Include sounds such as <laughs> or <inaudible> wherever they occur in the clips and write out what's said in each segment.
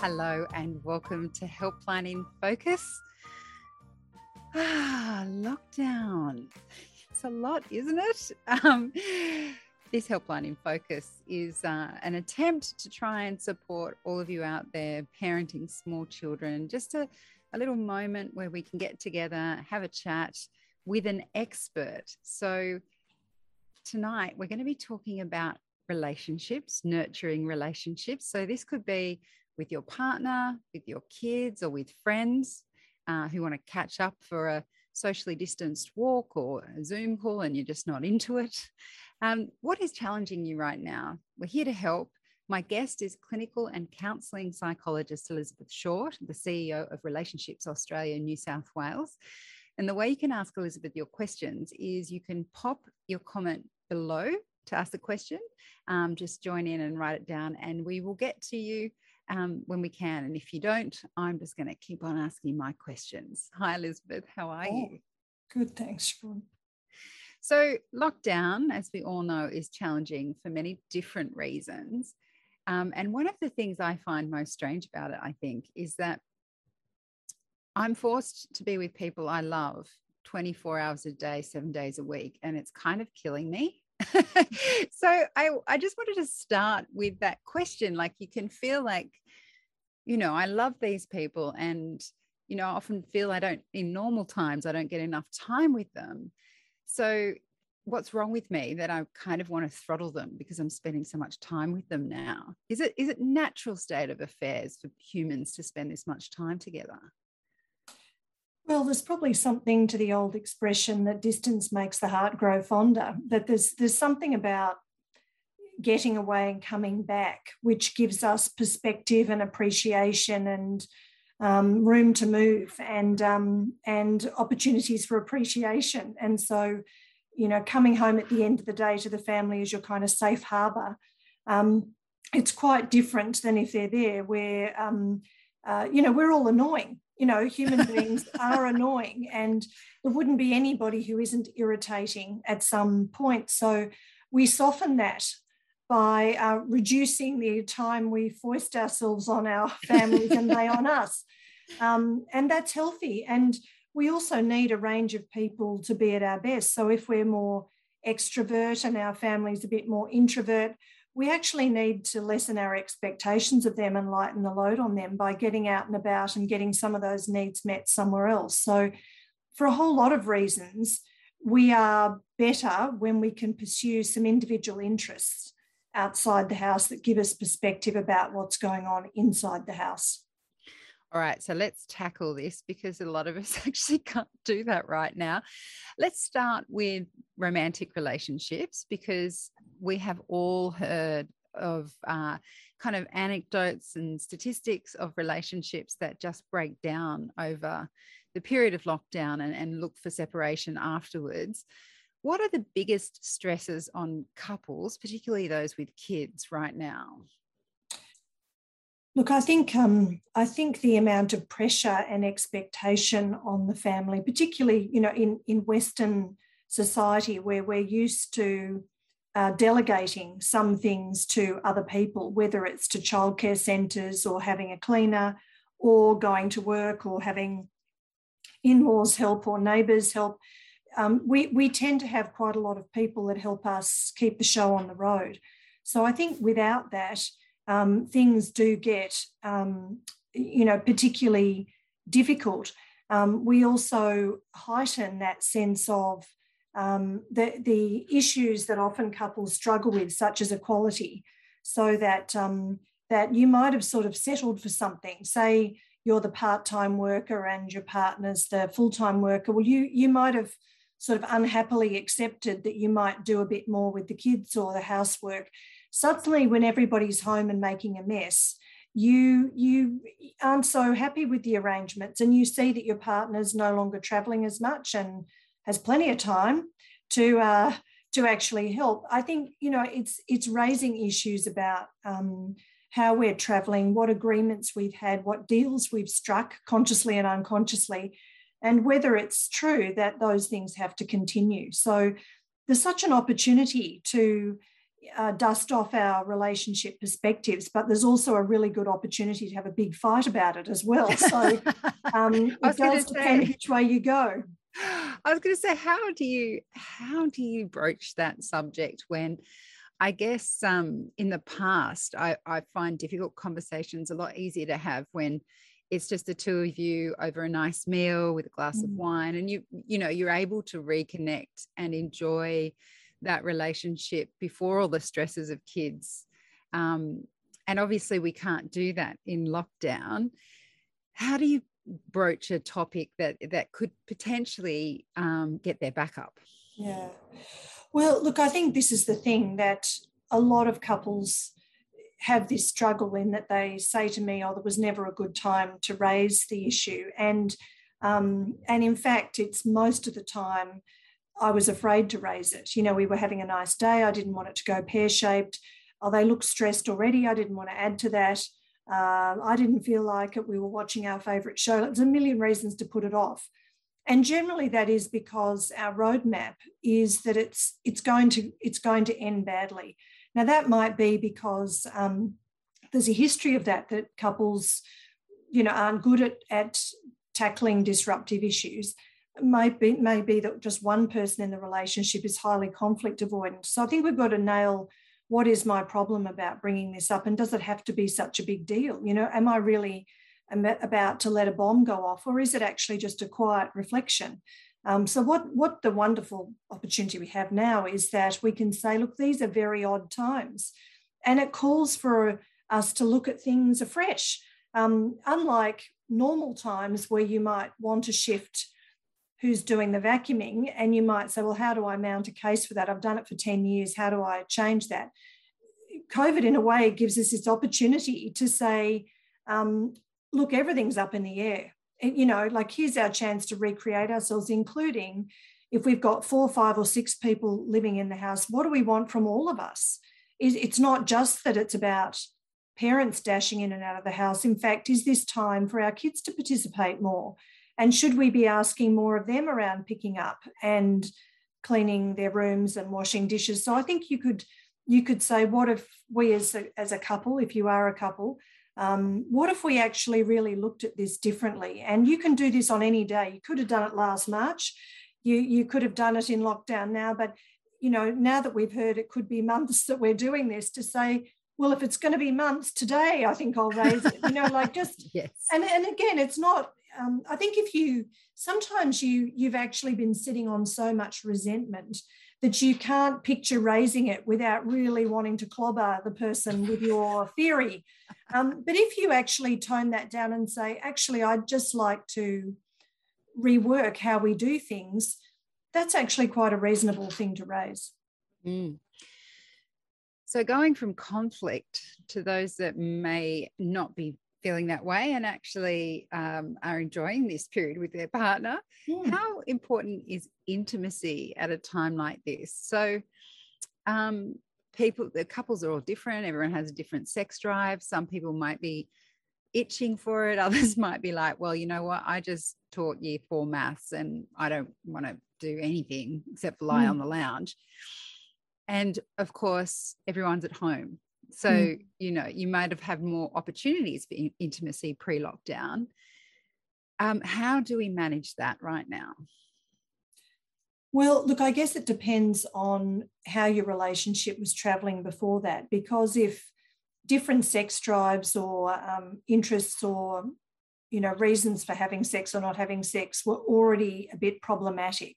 Hello, and welcome to Helpline in Focus. Ah, lockdown. It's a lot, isn't it? Um, this Helpline in Focus is uh, an attempt to try and support all of you out there parenting small children. Just a, a little moment where we can get together, have a chat with an expert. So, tonight we're going to be talking about relationships, nurturing relationships. So, this could be with your partner, with your kids, or with friends uh, who want to catch up for a socially distanced walk or a Zoom call and you're just not into it. Um, what is challenging you right now? We're here to help. My guest is clinical and counselling psychologist Elisabeth Shaw, the CEO of Relationships Australia, New South Wales. And the way you can ask Elisabeth your questions is you can pop your comment below to ask the question. Um, just join in and write it down, and we will get to you um, when we can. And if you don't, I'm just going to keep on asking my questions. Hi, Elisabeth. How are oh, you? Good. Thanks, Siobhan. So, lockdown, as we all know, is challenging for many different reasons. Um, and one of the things I find most strange about it, I think, is that I'm forced to be with people I love 24 hours a day, seven days a week. And it's kind of killing me. <laughs> so I, I just wanted to start with that question. Like you can feel like, you know, I love these people and, you know, I often feel I don't, in normal times, I don't get enough time with them. So what's wrong with me that I kind of want to throttle them because I'm spending so much time with them now? Is it is it natural state of affairs for humans to spend this much time together? Well, there's probably something to the old expression that distance makes the heart grow fonder. That there's there's something about getting away and coming back, which gives us perspective and appreciation and um, room to move and um, and opportunities for appreciation. And so, you know, coming home at the end of the day to the family is your kind of safe harbour. Um, it's quite different than if they're there, where um, uh, you know we're all annoying you know, human beings <laughs> are annoying and there wouldn't be anybody who isn't irritating at some point. So we soften that by uh, reducing the time we foist ourselves on our <laughs> families and they on us. Um, and that's healthy. And we also need a range of people to be at our best. So if we're more extrovert and our family's a bit more introvert, we actually need to lessen our expectations of them and lighten the load on them by getting out and about and getting some of those needs met somewhere else. So, for a whole lot of reasons, we are better when we can pursue some individual interests outside the house that give us perspective about what's going on inside the house. All right, so let's tackle this because a lot of us <laughs> actually can't do that right now. Let's start with romantic relationships because we have all heard of uh, kind of anecdotes and statistics of relationships that just break down over the period of lockdown and, and look for separation afterwards. What are the biggest stresses on couples, particularly those with kids, right now? Look, I think um, I think the amount of pressure and expectation on the family, particularly you know in in Western society where we're used to uh, delegating some things to other people, whether it's to childcare centres or having a cleaner, or going to work or having in-laws help or neighbours help. Um, we we tend to have quite a lot of people that help us keep the show on the road. So I think without that um, things do get, um, you know, particularly difficult. Um, we also heighten that sense of um, the, the issues that often couples struggle with, such as equality, so that um, that you might have sort of settled for something. Say you're the part-time worker and your partner's the full-time worker. Well, you you might have sort of unhappily accepted that you might do a bit more with the kids or the housework suddenly when everybody's home and making a mess you you aren't so happy with the arrangements and you see that your partner's no longer traveling as much and has plenty of time to uh, to actually help i think you know it's it's raising issues about um, how we're traveling what agreements we've had what deals we've struck consciously and unconsciously and whether it's true that those things have to continue so there's such an opportunity to uh, dust off our relationship perspectives, but there's also a really good opportunity to have a big fight about it as well. So <laughs> um, it does depend say, which way you go. I was going to say, how do you how do you broach that subject when? I guess um, in the past, I, I find difficult conversations a lot easier to have when it's just the two of you over a nice meal with a glass mm. of wine and you you know you're able to reconnect and enjoy that relationship before all the stresses of kids um, and obviously we can't do that in lockdown how do you broach a topic that that could potentially um, get their back up yeah well look i think this is the thing that a lot of couples have this struggle in that they say to me, "Oh, there was never a good time to raise the issue," and um, and in fact, it's most of the time I was afraid to raise it. You know, we were having a nice day. I didn't want it to go pear shaped. Oh, they look stressed already. I didn't want to add to that. Uh, I didn't feel like it. We were watching our favourite show. There's a million reasons to put it off. And generally, that is because our roadmap is that it's it's going to it's going to end badly. Now, that might be because um, there's a history of that, that couples, you know, aren't good at, at tackling disruptive issues. It might be that just one person in the relationship is highly conflict avoidant. So I think we've got to nail what is my problem about bringing this up and does it have to be such a big deal? You know, am I really about to let a bomb go off or is it actually just a quiet reflection? Um, so what, what the wonderful opportunity we have now is that we can say, look, these are very odd times. And it calls for us to look at things afresh. Um, unlike normal times where you might want to shift who's doing the vacuuming and you might say, well, how do I mount a case for that? I've done it for 10 years. How do I change that? COVID, in a way, gives us this opportunity to say, um, look, everything's up in the air you know, like here's our chance to recreate ourselves, including if we've got four, five, or six people living in the house, what do we want from all of us? It's not just that it's about parents dashing in and out of the house. In fact, is this time for our kids to participate more? And should we be asking more of them around picking up and cleaning their rooms and washing dishes? So I think you could you could say, what if we as a, as a couple, if you are a couple, um, what if we actually really looked at this differently? And you can do this on any day. You could have done it last March. You, you could have done it in lockdown now, but you know, now that we've heard it could be <laughs> months that we're doing this to say, well, if it's going to be months today, I think I'll raise it. You know, like just <laughs> yes. And and again, it's not. Um, I think if you sometimes you you've actually been sitting on so much resentment that you can't picture raising it without really wanting to clobber the person with your <laughs> theory. Um, but if you actually tone that down and say, actually, I'd just like to rework how we do things, that's actually quite a reasonable thing to raise. Mm. So, going from conflict to those that may not be feeling that way and actually um, are enjoying this period with their partner. Yeah. How important is intimacy at a time like this? So, um, people, the couples are all different. Everyone has a different sex drive. Some people might be itching for it. <laughs> Others might be like, well, you know what? I just taught year four maths and I don't want to do anything except lie mm. on the lounge. And of course, everyone's at home. So, mm. you know, you might have had more opportunities for intimacy pre lockdown. Um, how do we manage that right now? Well, look, I guess it depends on how your relationship was traveling before that. Because if different sex drives or um, interests or you know reasons for having sex or not having sex were already a bit problematic,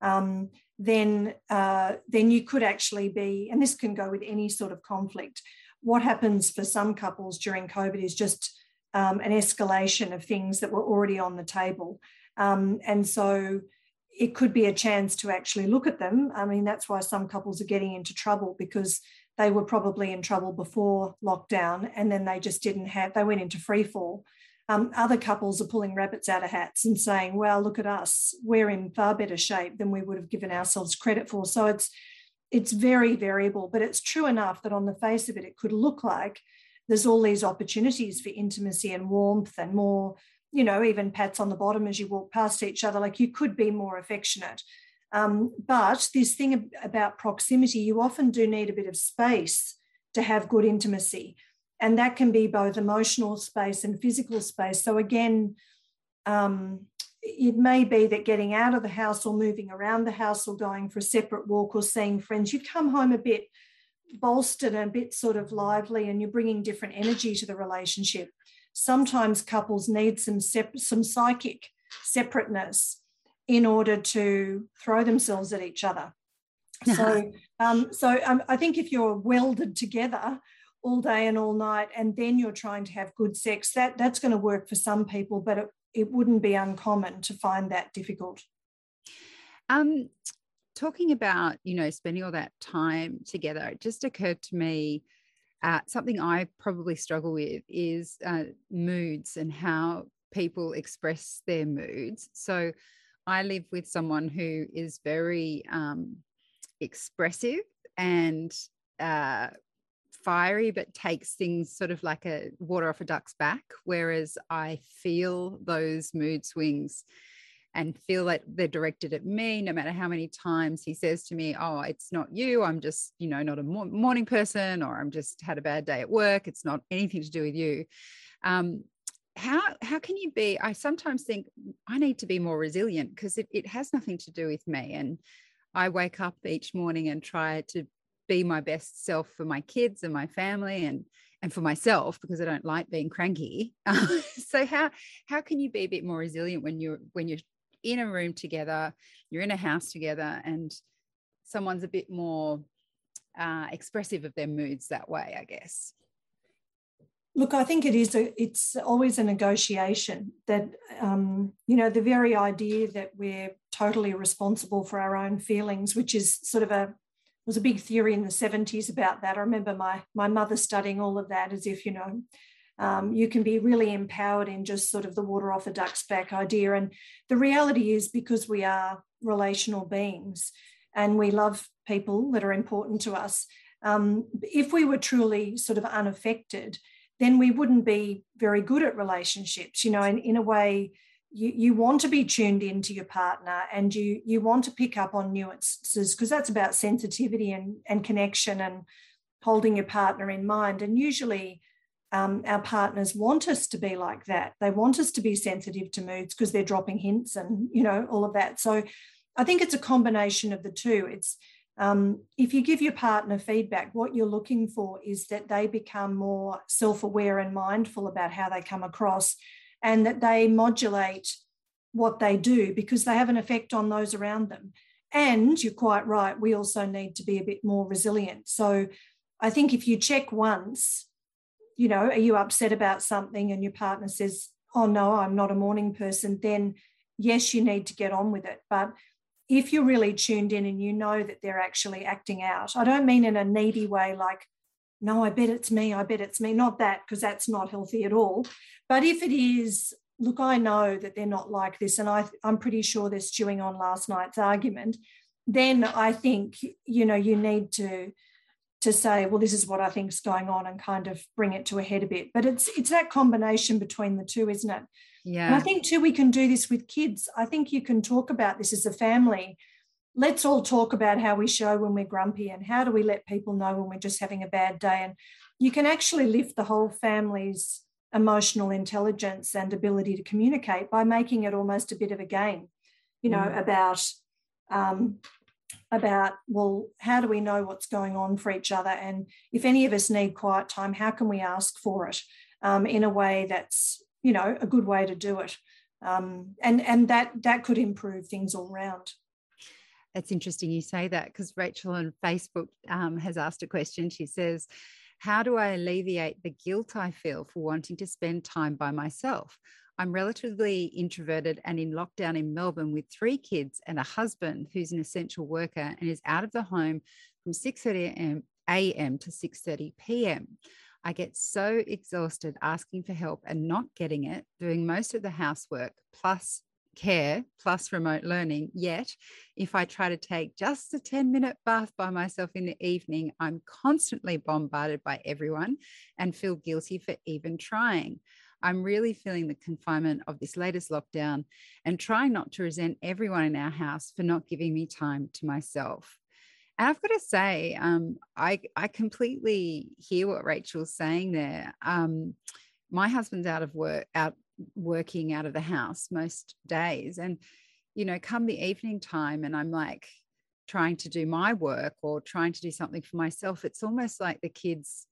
um, then uh, then you could actually be, and this can go with any sort of conflict. What happens for some couples during COVID is just um, an escalation of things that were already on the table, um, and so it could be a chance to actually look at them. I mean, that's why some couples are getting into trouble because they were probably in trouble before lockdown, and then they just didn't have. They went into free fall um, other couples are pulling rabbits out of hats and saying, well, look at us, we're in far better shape than we would have given ourselves credit for. So it's it's very variable, but it's true enough that on the face of it, it could look like there's all these opportunities for intimacy and warmth and more, you know, even pats on the bottom as you walk past each other. Like you could be more affectionate. Um, but this thing about proximity, you often do need a bit of space to have good intimacy. And that can be both emotional space and physical space. So, again, um, it may be that getting out of the house or moving around the house or going for a separate walk or seeing friends, you come home a bit bolstered and a bit sort of lively and you're bringing different energy to the relationship. Sometimes couples need some, sep- some psychic separateness in order to throw themselves at each other. So, um, so um, I think if you're welded together all day and all night, and then you're trying to have good sex, that that's going to work for some people, but it, it wouldn't be uncommon to find that difficult. Um, talking about you know spending all that time together, it just occurred to me. Uh, something I probably struggle with is uh, moods and how people express their moods. So, I live with someone who is very um, expressive and uh, fiery, but takes things sort of like a water off a duck's back. Whereas I feel those mood swings and feel that they're directed at me no matter how many times he says to me oh it's not you. I'm just you know not a morning person or i'm just had a bad day at work. It's not anything to do with you. Um, how how can you be i sometimes think i need to be more resilient because it, it has nothing to do with me. And I wake up each morning and try to be my best self for my kids and my family and and for myself because I don't like being cranky. <laughs> so how how can you be a bit more resilient when you're when you're in a room together, you're in a house together, and someone's a bit more uh, expressive of their moods that way, I guess. Look, I think it is a, it's always a negotiation that, um, you know, the very idea that we're totally responsible for our own feelings, which is sort of a, was a big theory in the 70s about that. I remember my, my mother studying all of that as if, you know, um, you can be really empowered in just sort of the water off a duck's back idea. And the reality is because we are relational beings and we love people that are important to us, um, if we were truly sort of unaffected, then we wouldn't be very good at relationships. You know, in, in a way, you, you want to be tuned into your partner and you you want to pick up on nuances because that's about sensitivity and, and connection and holding your partner in mind. And usually um, our partners want us to be like that. They want us to be sensitive to moods because they're dropping hints and you know all of that. So I think it's a combination of the two. It's um, if you give your partner feedback, what you're looking for is that they become more self aware and mindful about how they come across and that they modulate what they do because they have an effect on those around them. And you're quite right, we also need to be a bit more resilient. So I think if you check once, you know, are you upset about something and your partner says, oh no, I'm not a morning person, then yes, you need to get on with it. But if you're really tuned in and you know that they're actually acting out, I don't mean in a needy way like, no, I bet it's me, I bet it's me, not that, because that's not healthy at all. But if it is, look, I know that they're not like this, and I, I'm pretty sure they're stewing on last night's argument, then I think, you know, you need to to say, well, this is what I think is going on and kind of bring it to a head a bit. But it's it's that combination between the two, isn't it? Yeah. And I think too, we can do this with kids. I think you can talk about this as a family. Let's all talk about how we show when we're grumpy and how do we let people know when we're just having a bad day. And you can actually lift the whole family's emotional intelligence and ability to communicate by making it almost a bit of a game, you know, mm. about um, about well how do we know what's going on for each other and if any of us need quiet time how can we ask for it um, in a way that's you know a good way to do it um, and and that that could improve things all round that's interesting you say that because rachel on facebook um, has asked a question she says how do i alleviate the guilt i feel for wanting to spend time by myself i'm relatively introverted and in lockdown in melbourne with three kids and a husband who's an essential worker and is out of the home from 6.30 a.m. to 6.30 p.m I get so exhausted asking for help and not getting it, doing most of the housework plus care plus remote learning. Yet, if I try to take just a 10 minute bath by myself in the evening, I'm constantly bombarded by everyone and feel guilty for even trying. I'm really feeling the confinement of this latest lockdown and trying not to resent everyone in our house for not giving me time to myself. And I've got to say, um, I, I completely hear what Rachel's saying there. Um, my husband's out of work, out working out of the house most days. And, you know, come the evening time, and I'm like trying to do my work or trying to do something for myself, it's almost like the kids,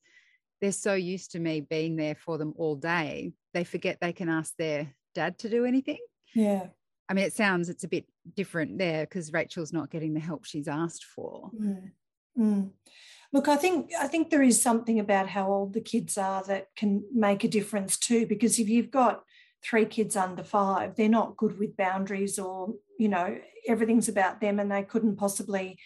they're so used to me being there for them all day, they forget they can ask their dad to do anything. Yeah. I mean, it sounds it's a bit different there because Rachel's not getting the help she's asked for. Mm. Mm. Look, I think I think there is something about how old the kids are that can make a difference too. Because if you've got three kids under five, they're not good with boundaries or, you know, everything's about them and they couldn't possibly,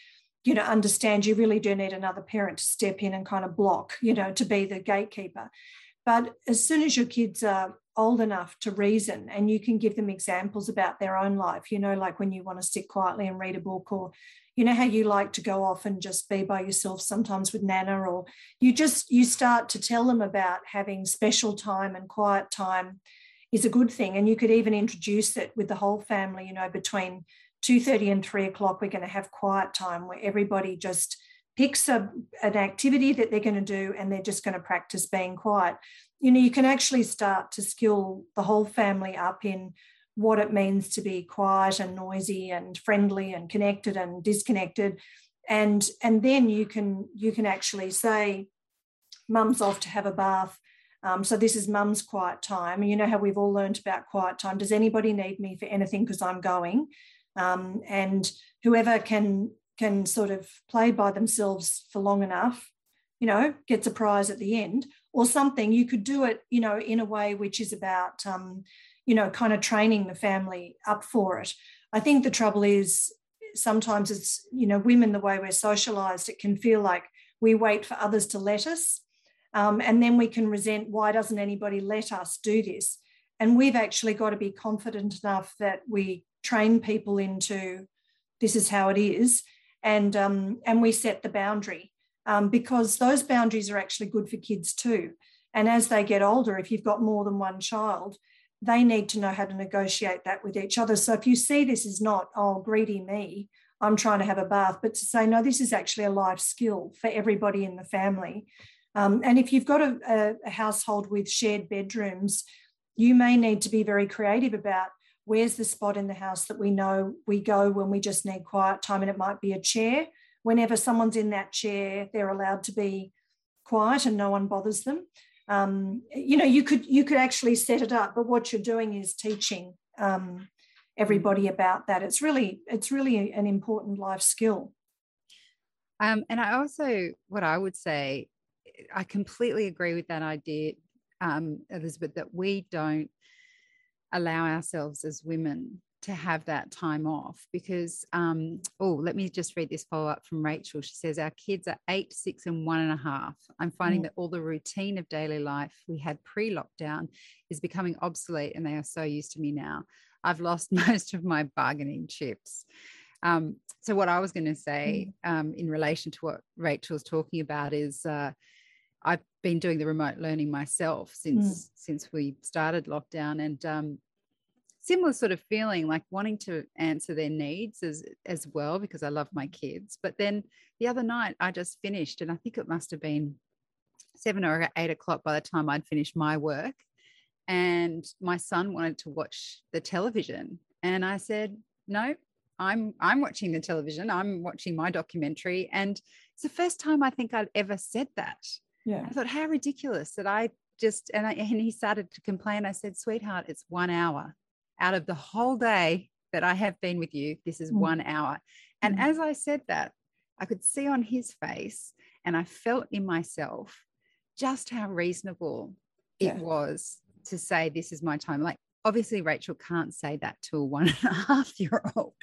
you know, understand. You really do need another parent to step in and kind of block, you know, to be the gatekeeper. But as soon as your kids are old enough to reason and you can give them examples about their own life, you know, like when you want to sit quietly and read a book or you know how you like to go off and just be by yourself sometimes with nana or you just you start to tell them about having special time and quiet time is a good thing. And you could even introduce it with the whole family, you know, between 2.30 and 3 o'clock, we're going to have quiet time where everybody just picks a, an activity that they're going to do and they're just going to practice being quiet. You know, you can actually start to skill the whole family up in what it means to be quiet and noisy and friendly and connected and disconnected and and then you can you can actually say mum's off to have a bath um, so this is mum's quiet time. You know how we've all learned about quiet time. Does anybody need me for anything because I'm going? Um, and whoever can can sort of play by themselves for long enough, you know, gets a prize at the end or something. You could do it, you know, in a way which is about, um, you know, kind of training the family up for it. I think the trouble is sometimes it's, you know, women the way we're socialized, it can feel like we wait for others to let us um, and then we can resent why doesn't anybody let us do this? And we've actually got to be confident enough that we train people into this is how it is, and um, and we set the boundary um, because those boundaries are actually good for kids too. And as they get older, if you've got more than one child, they need to know how to negotiate that with each other. So if you see this is not, oh, greedy me, I'm trying to have a bath, but to say, no, this is actually a life skill for everybody in the family. Um, and if you've got a, a, household with shared bedrooms, you may need to be very creative about where's the spot in the house that we know we go when we just need quiet time. And it might be a chair. Whenever someone's in that chair, they're allowed to be quiet and no one bothers them. Um, you know, you could you could actually set it up, but what you're doing is teaching um, everybody about that. It's really it's really an important life skill. Um, and I also, what I would say I completely agree with that idea, um, Elisabeth, that we don't allow ourselves as women to have that time off because um, oh let me just read this follow up from rachel she says our kids are eight six and one and a half i'm finding mm. that all the routine of daily life we had pre-lockdown is becoming obsolete and they are so used to me now i've lost <laughs> most of my bargaining chips um, so what i was going to say mm. um, in relation to what rachel's talking about is uh, I've been doing the remote learning myself since mm. since we started lockdown, and um, similar sort of feeling like wanting to answer their needs as as well because I love my kids. But then the other night I just finished, and I think it must have been seven or eight o'clock by the time I'd finished my work, and my son wanted to watch the television, and I said no. I'm I'm watching the television. I'm watching my documentary, and it's the first time I think I'd ever said that. Yeah. I thought, how ridiculous that I just, and, I, and he started to complain. I said, sweetheart, it's one hour out of the whole day that I have been with you. This is mm. one hour. And mm. as I said that, I could see on his face and I felt in myself just how reasonable yeah. it was to say, This is my time. Like, obviously Rachel can't say that to a <laughs> one and a half year old.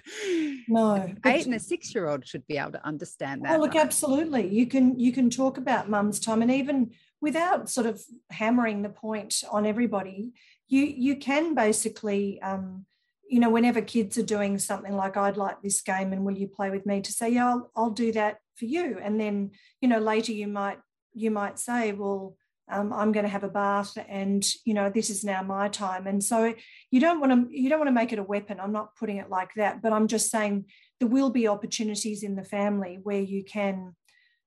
No. Eight and a six year old should be able to understand that. Oh, look, absolutely. You can you can talk about mum's time and even without sort of hammering the point on everybody, you you can basically um, you know, whenever kids are doing something like I'd like this game and will you play with me to say, yeah, I'll, I'll do that for you. And then, you know, later you might you might say, well, um, I'm going to have a bath, and you know this is now my time. And so you don't want to you don't want to make it a weapon. I'm not putting it like that, but I'm just saying there will be opportunities in the family where you can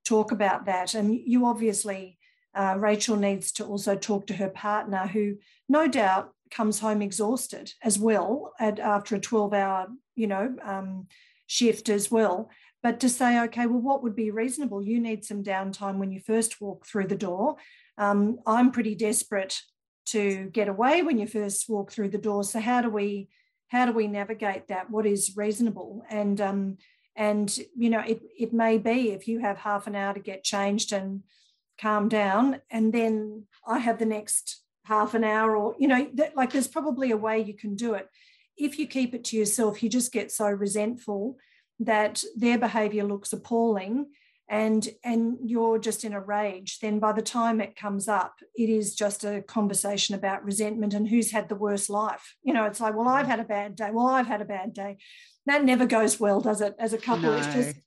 talk about that. And you obviously, uh, Rachel needs to also talk to her partner, who no doubt comes home exhausted as well at, after a 12 hour, you know, um, shift as well. But to say, okay, well, what would be reasonable? You need some downtime when you first walk through the door. Um, I'm pretty desperate to get away when you first walk through the door. So how do we how do we navigate that? What is reasonable? And um, and you know, it it may be if you have half an hour to get changed and calm down, and then I have the next half an hour, or you know, that, like there's probably a way you can do it. If you keep it to yourself, you just get so resentful that their behavior looks appalling and and you're just in a rage. Then by the time it comes up it is just a conversation about resentment and who's had the worst life. You know it's like well i've mm. had a bad day. Well i've had a bad day. That never goes well does it as a couple? No. it's just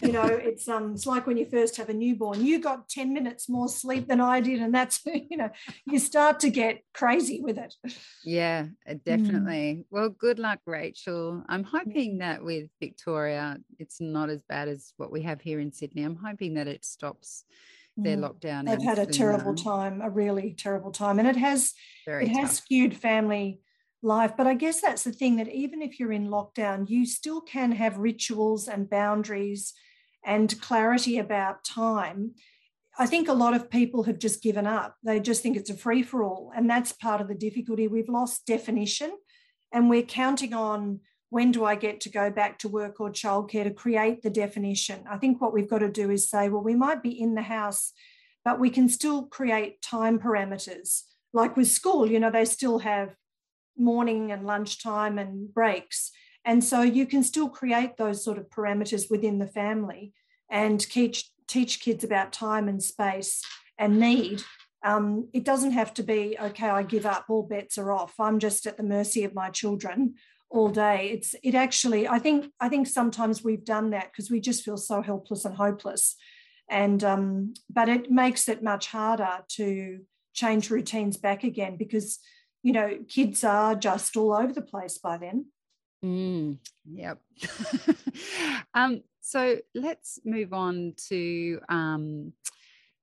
you know it's um it's like when you first have a newborn you got 10 minutes more sleep than i did and that's <laughs> you know you start to get crazy with it yeah uh, mm. definitely mm. well good luck rachel i'm hoping that with victoria it's not as bad as what we have here in sydney i'm hoping that it stops their mm. lockdown they've had a terrible time a really terrible time and it has Very it tough. has skewed family life. But I guess that's the thing that even if you're in lockdown, you still can have rituals and boundaries and clarity about time. I think a lot of people have just given up. They just think it's a free for all. And that's part of the difficulty. We've lost definition and we're counting on when do I get to go back to work or childcare to create the definition. I think what we've got to do is say, well, we might be in the house, but we can still create time parameters. Like with school, you know, they still have morning and lunchtime and breaks. And so you can still create those sort of parameters within the family and teach, teach kids about time and space and need. Um, it doesn't have to be, okay, I give up, all bets are off. I'm just at the mercy of my children all day. It's it actually, I think, I think sometimes we've done that because we just feel so helpless and hopeless. And um, but it makes it much harder to change routines back again because you know, kids are just all over the place by then. Mm, yep. <laughs> um, so let's move on to um,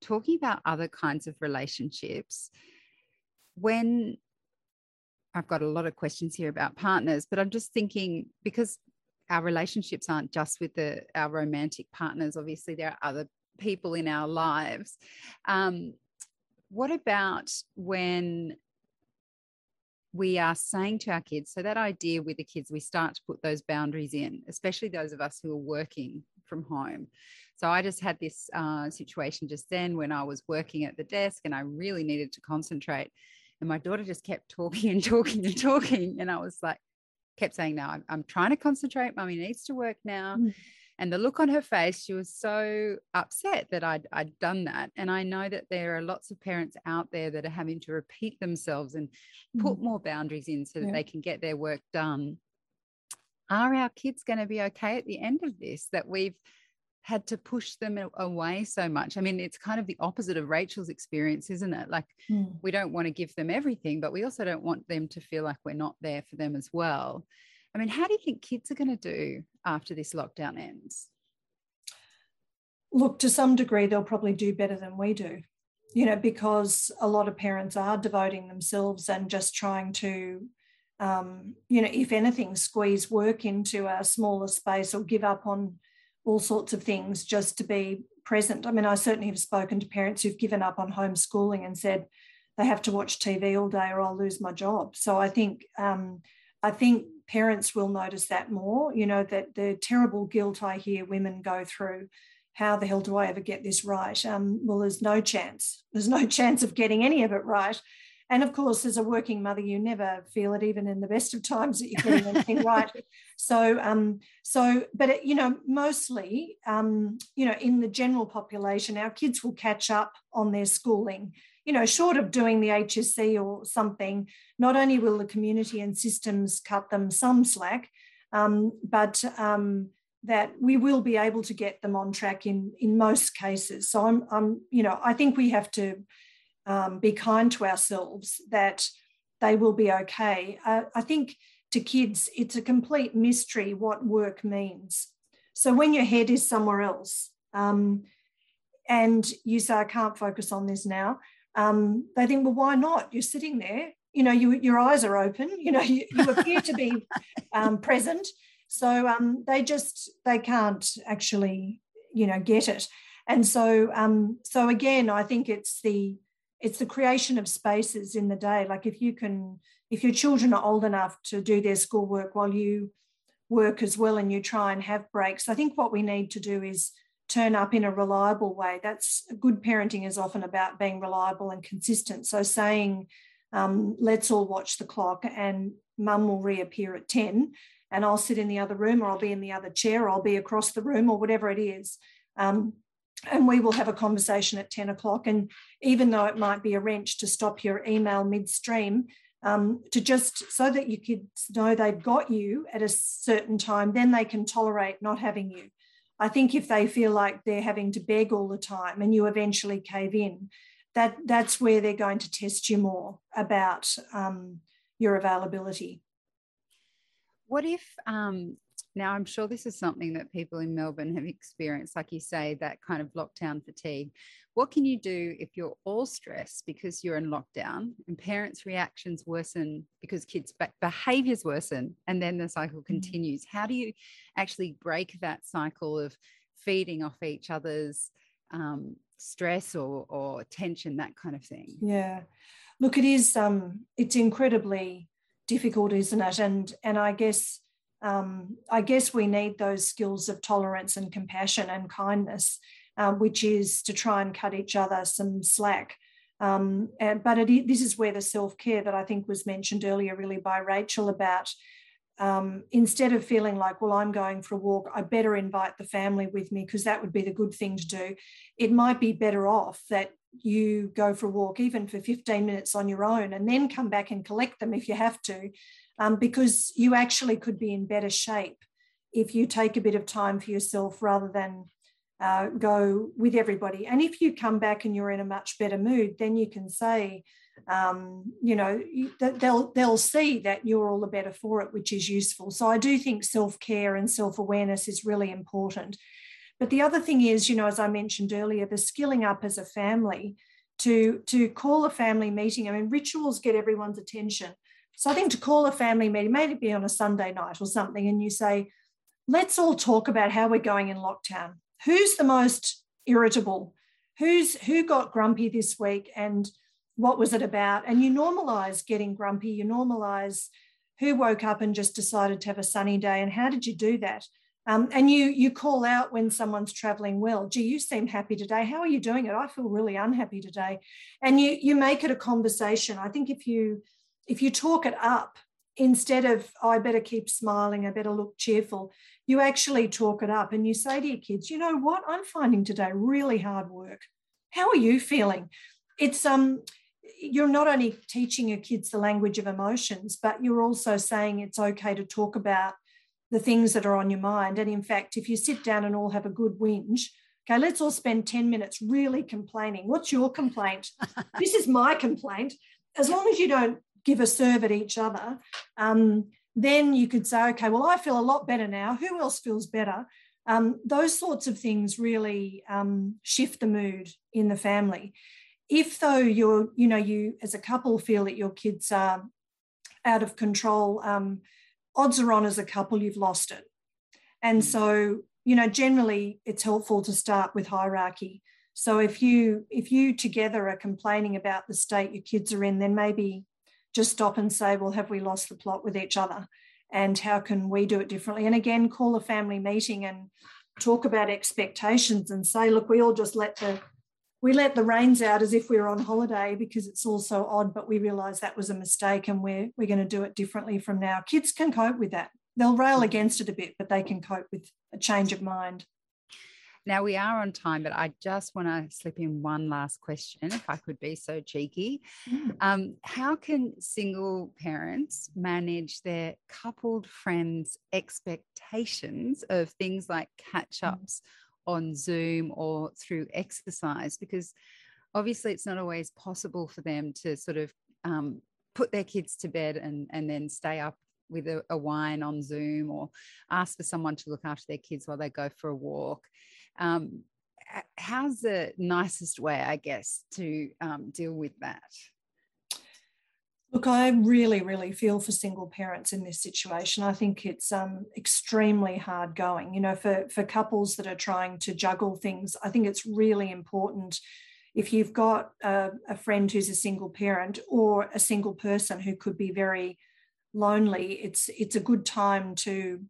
talking about other kinds of relationships. When I've got a lot of questions here about partners, but I'm just thinking because our relationships aren't just with the our romantic partners. Obviously, there are other people in our lives. Um, what about when we are saying to our kids so that idea with the kids we start to put those boundaries in especially those of us who are working from home. So i just had this uh, situation just then when i was working at the desk and i really needed to concentrate and my daughter just kept talking and talking and talking and i was like kept saying no i'm, I'm trying to concentrate. Mommy needs to work now. Mm. And the look on her face, she was so upset that I'd, I'd done that. And I know that there are lots of parents out there that are having to repeat themselves and put mm. more boundaries in so that yeah. they can get their work done. Are our kids going to be okay at the end of this? That we've had to push them away so much. I mean, it's kind of the opposite of Rachel's experience, isn't it? Like, mm. we don't want to give them everything, but we also don't want them to feel like we're not there for them as well. I mean, how do you think kids are going to do after this lockdown ends? Look, to some degree, they'll probably do better than we do, you know, because a lot of parents are devoting themselves and just trying to, um, you know, if anything, squeeze work into a smaller space or give up on all sorts of things just to be present. I mean, I certainly have spoken to parents who've given up on homeschooling and said they have to watch TV all day or I'll lose my job. So I think um, I think parents will notice that more, you know, that the terrible guilt I hear women go through. How the hell do I ever get this right? Um, well, there's no chance. There's no <laughs> chance of getting any of it right. And of course, as a working mother, you never feel it, even in the best of times, that you're getting <laughs> anything right. So, um, so, but it, you know, mostly, um, you know, in the general population, our kids will catch up on their schooling you know, short of doing the HSC or something, not only will the community and systems cut them some slack, um, but um, that we will be able to get them on track in in most cases. So I'm, I'm you know, I think we have to um, be kind to ourselves, that they will be okay. Uh, I think to kids, it's a complete mystery what work means. So when your head is somewhere else um, and you say, I can't focus on this now, um, they think, well, why not? You're sitting there, you know, you, your eyes are open, you know, <laughs> you, you appear to be um, present. So um, they just, they can't actually, you know, get it. And so, um, so again, I think it's the, it's the creation of spaces in the day. Like if you can, if your children are old enough to do their schoolwork while you work as well and you try and have breaks, I think what we need to do is turn up in a reliable way. That's good parenting is often about being reliable and consistent. So saying, um, let's all watch the clock and mum will reappear at 10 and I'll sit in the other room or I'll be in the other chair or I'll be across the room or whatever it is. Um, and we will have a conversation at 10 o'clock. And even though it might be a wrench to stop your email midstream, um, to just so that your kids know they've got you at a certain time, then they can tolerate not having you. I think if they feel like they're having to beg all the time and you eventually cave in, that that's where they're going to test you more about um, your availability. What if um, now I'm sure this is something that people in Melbourne have experienced, like you say, that kind of lockdown fatigue. What can you do if you're all stressed because you're in lockdown and parents' reactions worsen because kids' behaviors worsen and then the cycle mm-hmm. continues? How do you actually break that cycle of feeding off each other's um, stress or, or tension, that kind of thing? Yeah. Look, it is um, it's incredibly difficult, isn't it? And and I guess um, I guess we need those skills of tolerance and compassion and kindness um, which is to try and cut each other some slack. Um, and, but it, this is where the self care that I think was mentioned earlier, really by Rachel, about um, instead of feeling like, well, I'm going for a walk, I better invite the family with me because that would be the good thing to do. It might be better off that you go for a walk, even for 15 minutes on your own, and then come back and collect them if you have to, um, because you actually could be in better shape if you take a bit of time for yourself rather than uh, go with everybody. And if you come back and you're in a much better mood, then you can say, um, you know, they'll they'll see that you're all the better for it, which is useful. So I do think self care and self awareness is really important. But the other thing is, you know, as I mentioned earlier, the skilling up as a family to to call a family meeting. I mean, rituals get everyone's attention. So I think to call a family meeting, maybe be on a Sunday night or something, and you say, let's all talk about how we're going in lockdown who's the most irritable? Who's who got grumpy this week and what was it about? And you normalize getting grumpy. You normalize who woke up and just decided to have a sunny day and how did you do that? Um, and you you call out when someone's traveling well. Gee you seem happy today. How are you doing it? I feel really unhappy today. And you you make it a conversation. I think if you if you talk it up instead of oh, i better keep smiling i better look cheerful you actually talk it up and you say to your kids, you know what, I'm finding today really hard work. How are you feeling? It's um you're not only teaching your kids the language of emotions, but you're also saying it's okay to talk about the things that are on your mind. And in fact, if you sit down and all have a good whinge, okay, let's all spend 10 minutes really complaining. What's your complaint? <laughs> this is my complaint. As long as you don't give a serve at each other, um, then you could say, okay, well, I feel a lot better now. Who else feels better? Um, those sorts of things really um, shift the mood in the family. If though you're, you know, you as a couple feel that your kids are out of control, um, odds are on as a couple you've lost it. And so, you know, generally it's helpful to start with hierarchy. So if you if you together are complaining about the state your kids are in, then maybe just stop and say, well, have we lost the plot with each other? And how can we do it differently? And again, call a family meeting and talk about expectations and say, look, we all just let the we let the reins out as if we were on holiday because it's all so odd, but we realize that was a mistake and we're we're going to do it differently from now. Kids can cope with that. They'll rail hmm. against it a bit, but they can cope with a change of mind. Now we are on time, but I just want to slip in one last question, if I could be so cheeky. Mm. Um, how can single parents manage their coupled friends' expectations of things like catch ups mm. on Zoom or through exercise? Because obviously it's not always possible for them to sort of um, put their kids to bed and, and then stay up with a, a, wine on Zoom or ask for someone to look after their kids while they go for a walk. Um, how's the nicest way, I guess, to um, deal with that? Look, I really, really feel for single parents in this situation. I think it's um, extremely hard going. You know, for, for couples that are trying to juggle things, I think it's really important if you've got a, a friend who's a single parent or a single person who could be very lonely, it's it's a good time to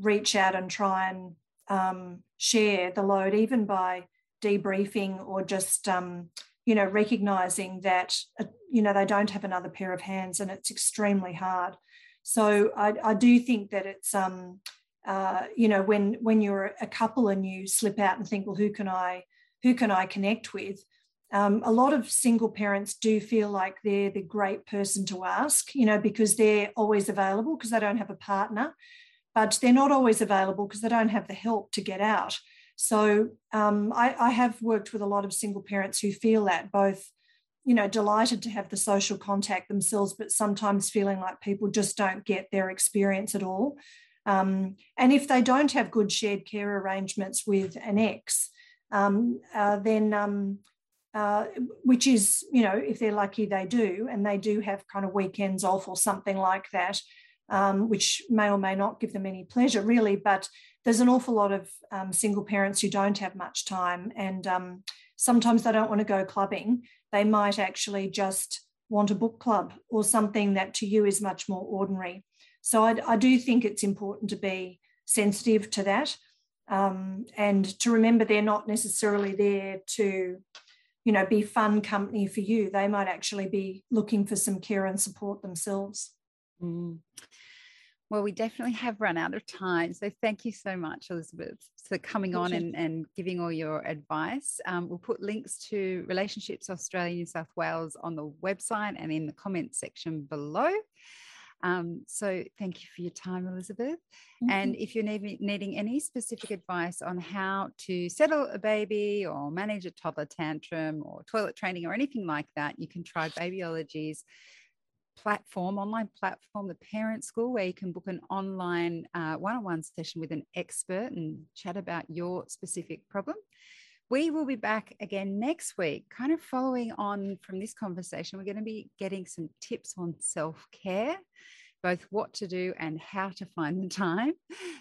reach out and try and um, share the load, even by debriefing or just um, you know recognizing that uh, you know they don't have another pair of hands and it's extremely hard. So I, I do think that it's um, uh, you know when when you're a couple and you slip out and think, well, who can I who can I connect with? Um, a lot of single parents do feel like they're the great person to ask, you know, because they're always available because they don't have a partner, but they're not always available because they don't have the help to get out. So um, I, I have worked with a lot of single parents who feel that both, you know, delighted to have the social contact themselves, but sometimes feeling like people just don't get their experience at all. Um, and if they don't have good shared care arrangements with an ex, um, uh, then um, uh, which is, you know, if they're lucky, they do, and they do have kind of weekends off or something like that, um, which may or may not give them any pleasure, really. But there's an awful lot of um, single parents who don't have much time, and um, sometimes they don't want to go clubbing. They might actually just want a book club or something that to you is much more ordinary. So I, I do think it's important to be sensitive to that. Um, and to remember they're not necessarily there to you know be fun company for you they might actually be looking for some care and support themselves mm. well we definitely have run out of time so thank you so much elisabeth for coming thank on and, and giving all your advice um, we'll put links to relationships australia new south wales on the website and in the comments section below um, so thank you for your time, Elisabeth. Mm-hmm. And if you're ne- needing any specific advice on how to settle a baby or manage a toddler tantrum or toilet training or anything like that, you can try Babyology's platform, online platform, the Parent School, where you can book an online uh, one-on-one session with an expert and chat about your specific problem. We will be back again next week, kind of following on from this conversation. We're going to be getting some tips on self care, both what to do and how to find the time.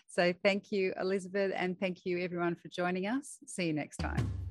So, thank you, Elisabeth, and thank you, everyone, for joining us. See you next time.